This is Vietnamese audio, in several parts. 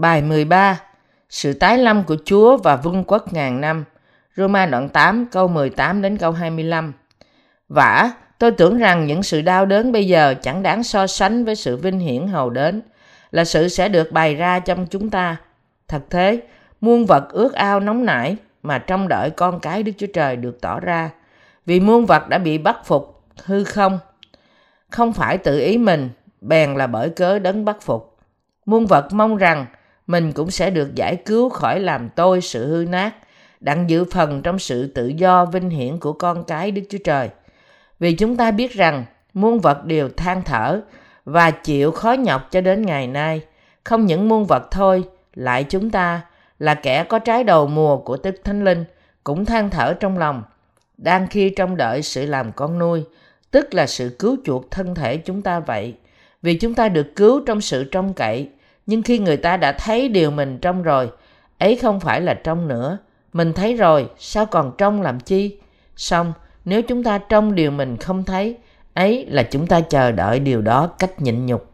Bài 13 Sự tái lâm của Chúa và vương quốc ngàn năm Roma đoạn 8 câu 18 đến câu 25 Vả, tôi tưởng rằng những sự đau đớn bây giờ chẳng đáng so sánh với sự vinh hiển hầu đến, là sự sẽ được bày ra trong chúng ta. Thật thế, muôn vật ước ao nóng nảy mà trong đợi con cái Đức Chúa Trời được tỏ ra. Vì muôn vật đã bị bắt phục, hư không. Không phải tự ý mình, bèn là bởi cớ đấng bắt phục. Muôn vật mong rằng mình cũng sẽ được giải cứu khỏi làm tôi sự hư nát, đặng giữ phần trong sự tự do vinh hiển của con cái Đức Chúa Trời. Vì chúng ta biết rằng muôn vật đều than thở và chịu khó nhọc cho đến ngày nay. Không những muôn vật thôi, lại chúng ta là kẻ có trái đầu mùa của Đức Thánh Linh cũng than thở trong lòng, đang khi trong đợi sự làm con nuôi, tức là sự cứu chuộc thân thể chúng ta vậy. Vì chúng ta được cứu trong sự trông cậy, nhưng khi người ta đã thấy điều mình trong rồi, ấy không phải là trong nữa. Mình thấy rồi, sao còn trong làm chi? Xong, nếu chúng ta trong điều mình không thấy, ấy là chúng ta chờ đợi điều đó cách nhịn nhục.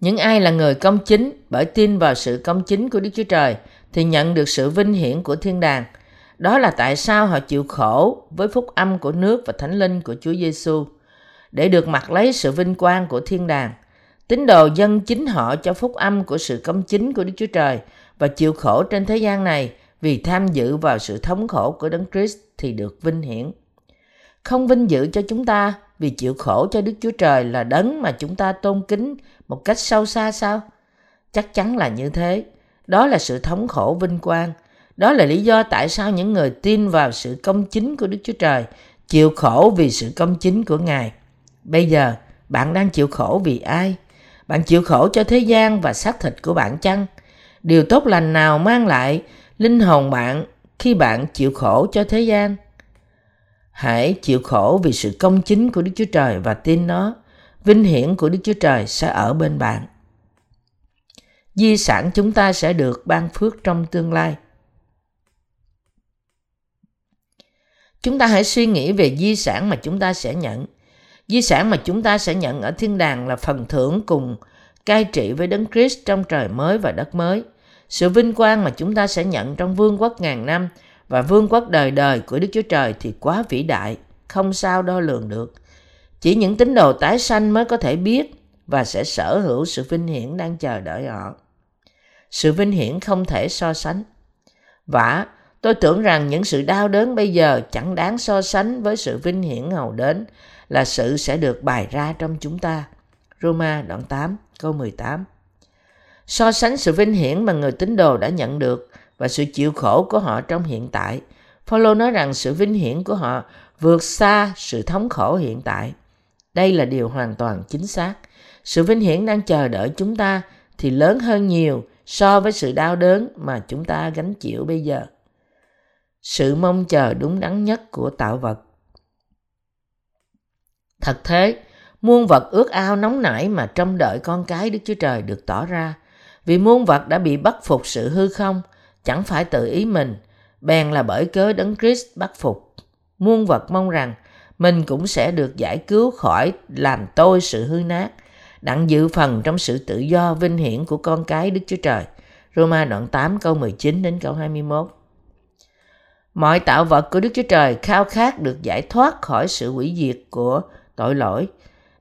Những ai là người công chính bởi tin vào sự công chính của Đức Chúa Trời thì nhận được sự vinh hiển của thiên đàng. Đó là tại sao họ chịu khổ với phúc âm của nước và thánh linh của Chúa Giêsu để được mặc lấy sự vinh quang của thiên đàng. Tín đồ dân chính họ cho phúc âm của sự công chính của Đức Chúa Trời và chịu khổ trên thế gian này, vì tham dự vào sự thống khổ của Đấng Christ thì được vinh hiển. Không vinh dự cho chúng ta, vì chịu khổ cho Đức Chúa Trời là đấng mà chúng ta tôn kính một cách sâu xa sao? Chắc chắn là như thế. Đó là sự thống khổ vinh quang. Đó là lý do tại sao những người tin vào sự công chính của Đức Chúa Trời chịu khổ vì sự công chính của Ngài. Bây giờ, bạn đang chịu khổ vì ai? Bạn chịu khổ cho thế gian và xác thịt của bạn chăng? Điều tốt lành nào mang lại linh hồn bạn khi bạn chịu khổ cho thế gian? Hãy chịu khổ vì sự công chính của Đức Chúa Trời và tin nó. Vinh hiển của Đức Chúa Trời sẽ ở bên bạn. Di sản chúng ta sẽ được ban phước trong tương lai. Chúng ta hãy suy nghĩ về di sản mà chúng ta sẽ nhận. Di sản mà chúng ta sẽ nhận ở thiên đàng là phần thưởng cùng cai trị với Đấng Christ trong trời mới và đất mới. Sự vinh quang mà chúng ta sẽ nhận trong vương quốc ngàn năm và vương quốc đời đời của Đức Chúa Trời thì quá vĩ đại, không sao đo lường được. Chỉ những tín đồ tái sanh mới có thể biết và sẽ sở hữu sự vinh hiển đang chờ đợi họ. Sự vinh hiển không thể so sánh. Và tôi tưởng rằng những sự đau đớn bây giờ chẳng đáng so sánh với sự vinh hiển hầu đến là sự sẽ được bày ra trong chúng ta. Roma đoạn 8 câu 18 So sánh sự vinh hiển mà người tín đồ đã nhận được và sự chịu khổ của họ trong hiện tại. Phaolô nói rằng sự vinh hiển của họ vượt xa sự thống khổ hiện tại. Đây là điều hoàn toàn chính xác. Sự vinh hiển đang chờ đợi chúng ta thì lớn hơn nhiều so với sự đau đớn mà chúng ta gánh chịu bây giờ. Sự mong chờ đúng đắn nhất của tạo vật. Thật thế, muôn vật ước ao nóng nảy mà trông đợi con cái Đức Chúa Trời được tỏ ra. Vì muôn vật đã bị bắt phục sự hư không, chẳng phải tự ý mình, bèn là bởi cớ đấng Christ bắt phục. Muôn vật mong rằng mình cũng sẽ được giải cứu khỏi làm tôi sự hư nát, đặng dự phần trong sự tự do vinh hiển của con cái Đức Chúa Trời. Roma đoạn 8 câu 19 đến câu 21 Mọi tạo vật của Đức Chúa Trời khao khát được giải thoát khỏi sự hủy diệt của tội lỗi.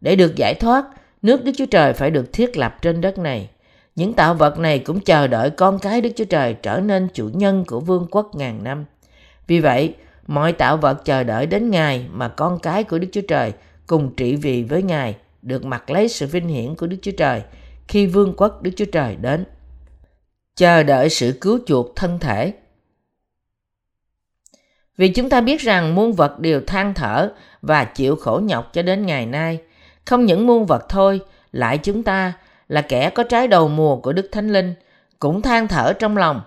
Để được giải thoát, nước Đức Chúa Trời phải được thiết lập trên đất này. Những tạo vật này cũng chờ đợi con cái Đức Chúa Trời trở nên chủ nhân của vương quốc ngàn năm. Vì vậy, mọi tạo vật chờ đợi đến ngày mà con cái của Đức Chúa Trời cùng trị vì với Ngài được mặc lấy sự vinh hiển của Đức Chúa Trời khi vương quốc Đức Chúa Trời đến. Chờ đợi sự cứu chuộc thân thể. Vì chúng ta biết rằng muôn vật đều than thở và chịu khổ nhọc cho đến ngày nay. Không những muôn vật thôi, lại chúng ta là kẻ có trái đầu mùa của Đức Thánh Linh, cũng than thở trong lòng,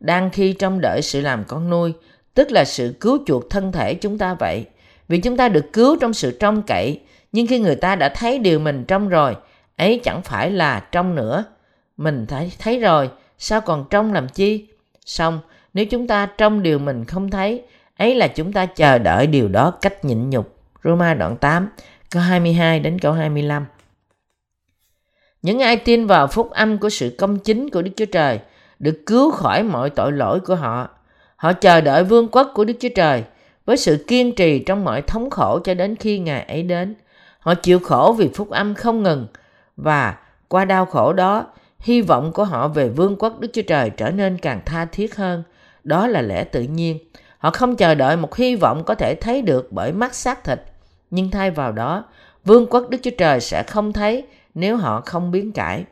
đang khi trong đợi sự làm con nuôi, tức là sự cứu chuộc thân thể chúng ta vậy. Vì chúng ta được cứu trong sự trông cậy, nhưng khi người ta đã thấy điều mình trông rồi, ấy chẳng phải là trông nữa. Mình thấy thấy rồi, sao còn trông làm chi? Xong, nếu chúng ta trông điều mình không thấy, ấy là chúng ta chờ đợi điều đó cách nhịn nhục. Roma đoạn 8, câu 22 đến câu 25. Những ai tin vào phúc âm của sự công chính của Đức Chúa Trời được cứu khỏi mọi tội lỗi của họ. Họ chờ đợi vương quốc của Đức Chúa Trời với sự kiên trì trong mọi thống khổ cho đến khi ngày ấy đến. Họ chịu khổ vì phúc âm không ngừng và qua đau khổ đó, hy vọng của họ về vương quốc Đức Chúa Trời trở nên càng tha thiết hơn. Đó là lẽ tự nhiên. Họ không chờ đợi một hy vọng có thể thấy được bởi mắt xác thịt, nhưng thay vào đó, vương quốc Đức Chúa Trời sẽ không thấy nếu họ không biến cải.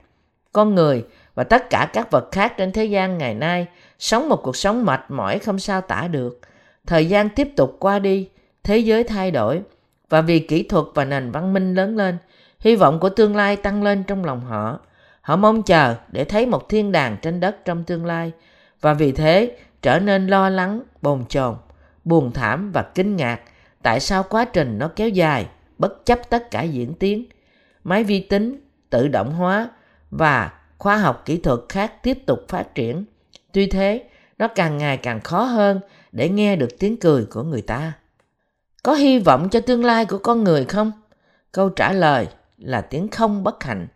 Con người và tất cả các vật khác trên thế gian ngày nay sống một cuộc sống mệt mỏi không sao tả được. Thời gian tiếp tục qua đi, thế giới thay đổi và vì kỹ thuật và nền văn minh lớn lên, hy vọng của tương lai tăng lên trong lòng họ. Họ mong chờ để thấy một thiên đàng trên đất trong tương lai và vì thế trở nên lo lắng, bồn chồn, buồn thảm và kinh ngạc tại sao quá trình nó kéo dài bất chấp tất cả diễn tiến. Máy vi tính, tự động hóa và khoa học kỹ thuật khác tiếp tục phát triển. Tuy thế, nó càng ngày càng khó hơn để nghe được tiếng cười của người ta. Có hy vọng cho tương lai của con người không? Câu trả lời là tiếng không bất hạnh.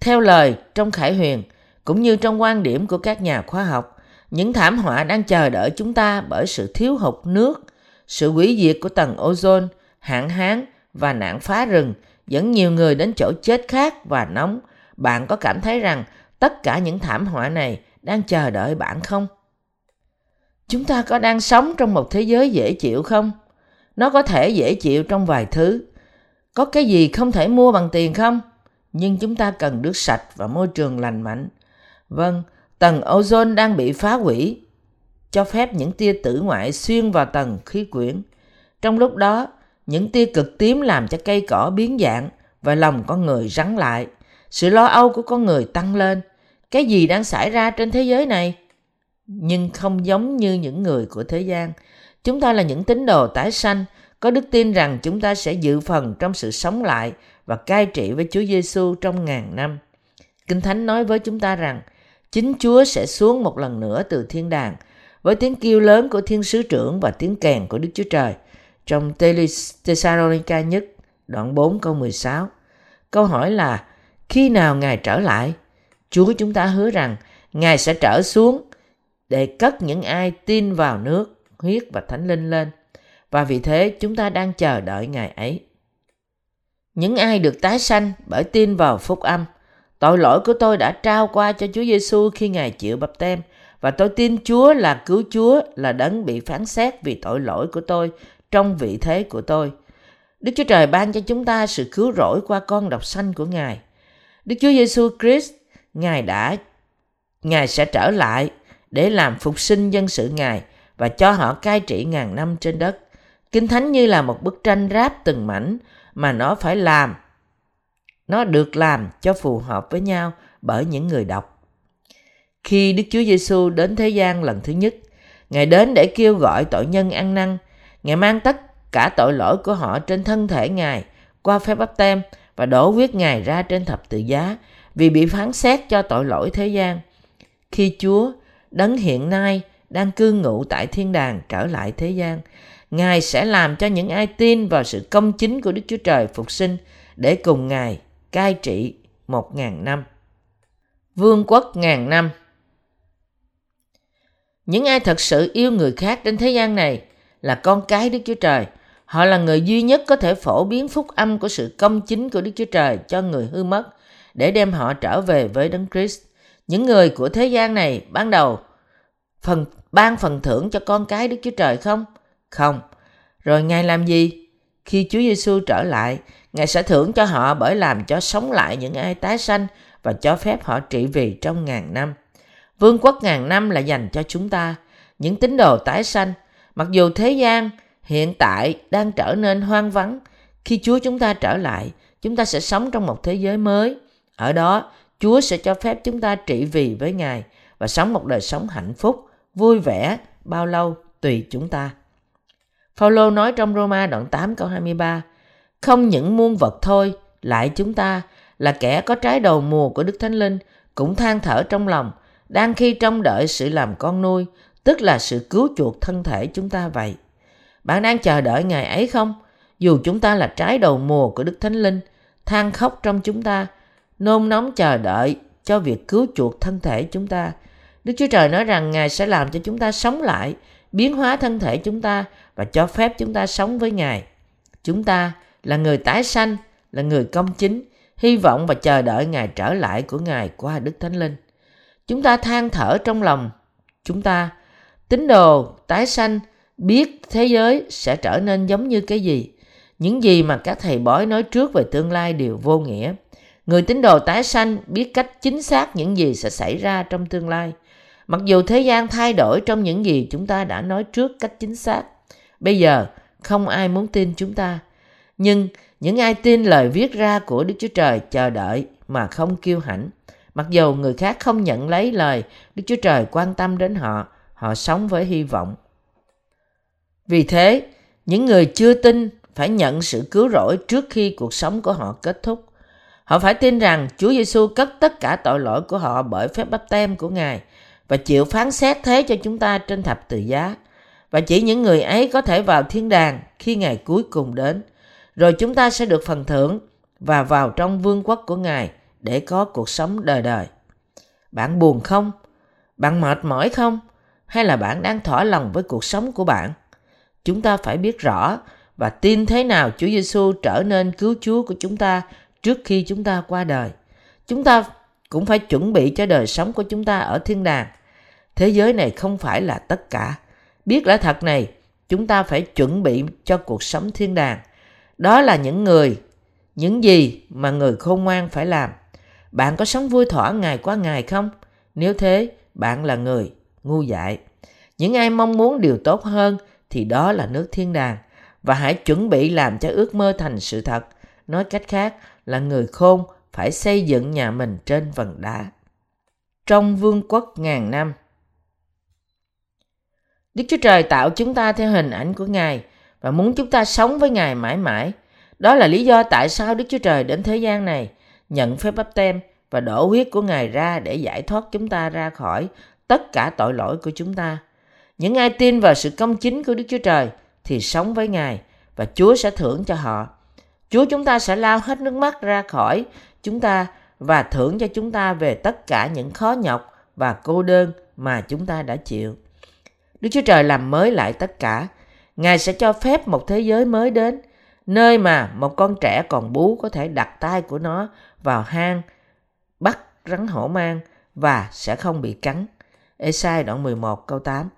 Theo lời trong Khải Huyền, cũng như trong quan điểm của các nhà khoa học, những thảm họa đang chờ đợi chúng ta bởi sự thiếu hụt nước, sự hủy diệt của tầng ozone, hạn hán và nạn phá rừng dẫn nhiều người đến chỗ chết khát và nóng. Bạn có cảm thấy rằng tất cả những thảm họa này đang chờ đợi bạn không? Chúng ta có đang sống trong một thế giới dễ chịu không? Nó có thể dễ chịu trong vài thứ. Có cái gì không thể mua bằng tiền không? Nhưng chúng ta cần nước sạch và môi trường lành mạnh. Vâng, tầng ozone đang bị phá hủy, cho phép những tia tử ngoại xuyên vào tầng khí quyển. Trong lúc đó, những tia cực tím làm cho cây cỏ biến dạng và lòng con người rắn lại. Sự lo âu của con người tăng lên. Cái gì đang xảy ra trên thế giới này? Nhưng không giống như những người của thế gian. Chúng ta là những tín đồ tái sanh, có đức tin rằng chúng ta sẽ dự phần trong sự sống lại và cai trị với Chúa Giêsu trong ngàn năm. Kinh Thánh nói với chúng ta rằng chính Chúa sẽ xuống một lần nữa từ thiên đàng với tiếng kêu lớn của thiên sứ trưởng và tiếng kèn của Đức Chúa Trời trong Thessalonica nhất đoạn 4 câu 16. Câu hỏi là khi nào Ngài trở lại? Chúa chúng ta hứa rằng Ngài sẽ trở xuống để cất những ai tin vào nước, huyết và thánh linh lên. Và vì thế chúng ta đang chờ đợi Ngài ấy. Những ai được tái sanh bởi tin vào phúc âm, tội lỗi của tôi đã trao qua cho Chúa Giêsu khi Ngài chịu bập tem và tôi tin Chúa là cứu Chúa là đấng bị phán xét vì tội lỗi của tôi trong vị thế của tôi. Đức Chúa Trời ban cho chúng ta sự cứu rỗi qua con độc sanh của Ngài. Đức Chúa Giêsu Christ, Ngài đã Ngài sẽ trở lại để làm phục sinh dân sự Ngài và cho họ cai trị ngàn năm trên đất. Kinh Thánh như là một bức tranh ráp từng mảnh mà nó phải làm. Nó được làm cho phù hợp với nhau bởi những người đọc. Khi Đức Chúa Giêsu đến thế gian lần thứ nhất, Ngài đến để kêu gọi tội nhân ăn năn. Ngài mang tất cả tội lỗi của họ trên thân thể Ngài qua phép bắp tem và đổ huyết Ngài ra trên thập tự giá vì bị phán xét cho tội lỗi thế gian. Khi Chúa, đấng hiện nay đang cư ngụ tại thiên đàng trở lại thế gian, Ngài sẽ làm cho những ai tin vào sự công chính của Đức Chúa Trời phục sinh để cùng Ngài cai trị một ngàn năm. Vương quốc ngàn năm Những ai thật sự yêu người khác trên thế gian này là con cái Đức Chúa Trời. Họ là người duy nhất có thể phổ biến phúc âm của sự công chính của Đức Chúa Trời cho người hư mất để đem họ trở về với Đấng Christ. Những người của thế gian này ban đầu phần ban phần thưởng cho con cái Đức Chúa Trời không? Không. Rồi Ngài làm gì? Khi Chúa Giêsu trở lại, Ngài sẽ thưởng cho họ bởi làm cho sống lại những ai tái sanh và cho phép họ trị vì trong ngàn năm. Vương quốc ngàn năm là dành cho chúng ta, những tín đồ tái sanh. Mặc dù thế gian hiện tại đang trở nên hoang vắng, khi Chúa chúng ta trở lại, chúng ta sẽ sống trong một thế giới mới. Ở đó, Chúa sẽ cho phép chúng ta trị vì với Ngài và sống một đời sống hạnh phúc, vui vẻ, bao lâu tùy chúng ta. Phaolô nói trong Roma đoạn 8 câu 23, không những muôn vật thôi, lại chúng ta là kẻ có trái đầu mùa của Đức Thánh Linh cũng than thở trong lòng, đang khi trông đợi sự làm con nuôi, tức là sự cứu chuộc thân thể chúng ta vậy. Bạn đang chờ đợi ngày ấy không? Dù chúng ta là trái đầu mùa của Đức Thánh Linh, than khóc trong chúng ta, nôn nóng chờ đợi cho việc cứu chuộc thân thể chúng ta. Đức Chúa Trời nói rằng Ngài sẽ làm cho chúng ta sống lại, biến hóa thân thể chúng ta và cho phép chúng ta sống với Ngài. Chúng ta là người tái sanh, là người công chính, hy vọng và chờ đợi ngày trở lại của Ngài qua Đức Thánh Linh. Chúng ta than thở trong lòng, chúng ta tín đồ tái sanh biết thế giới sẽ trở nên giống như cái gì. Những gì mà các thầy bói nói trước về tương lai đều vô nghĩa. Người tín đồ tái sanh biết cách chính xác những gì sẽ xảy ra trong tương lai. Mặc dù thế gian thay đổi trong những gì chúng ta đã nói trước cách chính xác, bây giờ không ai muốn tin chúng ta. Nhưng những ai tin lời viết ra của Đức Chúa Trời chờ đợi mà không kiêu hãnh. Mặc dù người khác không nhận lấy lời Đức Chúa Trời quan tâm đến họ, họ sống với hy vọng. Vì thế, những người chưa tin phải nhận sự cứu rỗi trước khi cuộc sống của họ kết thúc. Họ phải tin rằng Chúa Giêsu cất tất cả tội lỗi của họ bởi phép bắp tem của Ngài và chịu phán xét thế cho chúng ta trên thập tự giá. Và chỉ những người ấy có thể vào thiên đàng khi ngày cuối cùng đến. Rồi chúng ta sẽ được phần thưởng và vào trong vương quốc của Ngài để có cuộc sống đời đời. Bạn buồn không? Bạn mệt mỏi không? Hay là bạn đang thỏa lòng với cuộc sống của bạn? Chúng ta phải biết rõ và tin thế nào Chúa Giêsu trở nên cứu Chúa của chúng ta trước khi chúng ta qua đời. Chúng ta cũng phải chuẩn bị cho đời sống của chúng ta ở thiên đàng. Thế giới này không phải là tất cả. Biết lẽ thật này, chúng ta phải chuẩn bị cho cuộc sống thiên đàng. Đó là những người, những gì mà người khôn ngoan phải làm. Bạn có sống vui thỏa ngày qua ngày không? Nếu thế, bạn là người ngu dại. Những ai mong muốn điều tốt hơn thì đó là nước thiên đàng. Và hãy chuẩn bị làm cho ước mơ thành sự thật. Nói cách khác là người khôn phải xây dựng nhà mình trên vần đá. Trong vương quốc ngàn năm Đức Chúa Trời tạo chúng ta theo hình ảnh của Ngài và muốn chúng ta sống với Ngài mãi mãi. Đó là lý do tại sao Đức Chúa Trời đến thế gian này, nhận phép bắp tem và đổ huyết của Ngài ra để giải thoát chúng ta ra khỏi tất cả tội lỗi của chúng ta. Những ai tin vào sự công chính của Đức Chúa Trời thì sống với Ngài và Chúa sẽ thưởng cho họ. Chúa chúng ta sẽ lao hết nước mắt ra khỏi chúng ta và thưởng cho chúng ta về tất cả những khó nhọc và cô đơn mà chúng ta đã chịu. Đức Chúa Trời làm mới lại tất cả. Ngài sẽ cho phép một thế giới mới đến, nơi mà một con trẻ còn bú có thể đặt tay của nó vào hang, bắt rắn hổ mang và sẽ không bị cắn. Esai đoạn 11 câu 8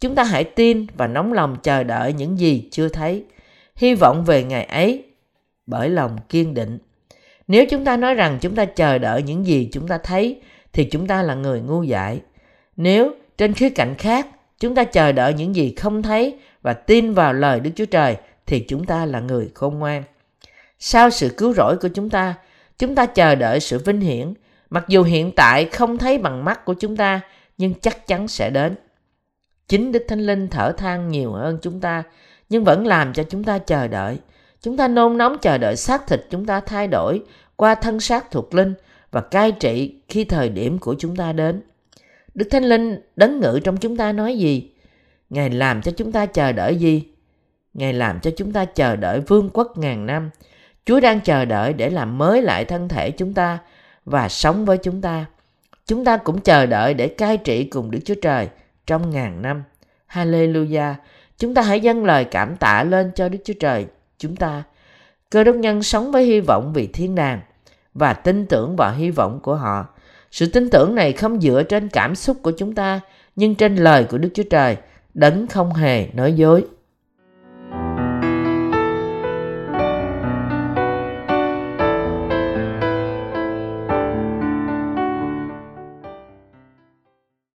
Chúng ta hãy tin và nóng lòng chờ đợi những gì chưa thấy, hy vọng về ngày ấy bởi lòng kiên định. Nếu chúng ta nói rằng chúng ta chờ đợi những gì chúng ta thấy thì chúng ta là người ngu dại. Nếu trên khía cạnh khác chúng ta chờ đợi những gì không thấy và tin vào lời Đức Chúa Trời thì chúng ta là người khôn ngoan. Sau sự cứu rỗi của chúng ta, chúng ta chờ đợi sự vinh hiển, mặc dù hiện tại không thấy bằng mắt của chúng ta nhưng chắc chắn sẽ đến. Chính Đức Thánh Linh thở than nhiều hơn chúng ta nhưng vẫn làm cho chúng ta chờ đợi. Chúng ta nôn nóng chờ đợi xác thịt chúng ta thay đổi qua thân xác thuộc linh và cai trị khi thời điểm của chúng ta đến. Đức Thánh Linh đấng ngự trong chúng ta nói gì? Ngài làm cho chúng ta chờ đợi gì? Ngài làm cho chúng ta chờ đợi vương quốc ngàn năm. Chúa đang chờ đợi để làm mới lại thân thể chúng ta và sống với chúng ta. Chúng ta cũng chờ đợi để cai trị cùng Đức Chúa Trời trong ngàn năm. Hallelujah! Chúng ta hãy dâng lời cảm tạ lên cho Đức Chúa Trời chúng ta. Cơ đốc nhân sống với hy vọng vì thiên đàng và tin tưởng vào hy vọng của họ. Sự tin tưởng này không dựa trên cảm xúc của chúng ta, nhưng trên lời của Đức Chúa Trời, đấng không hề nói dối.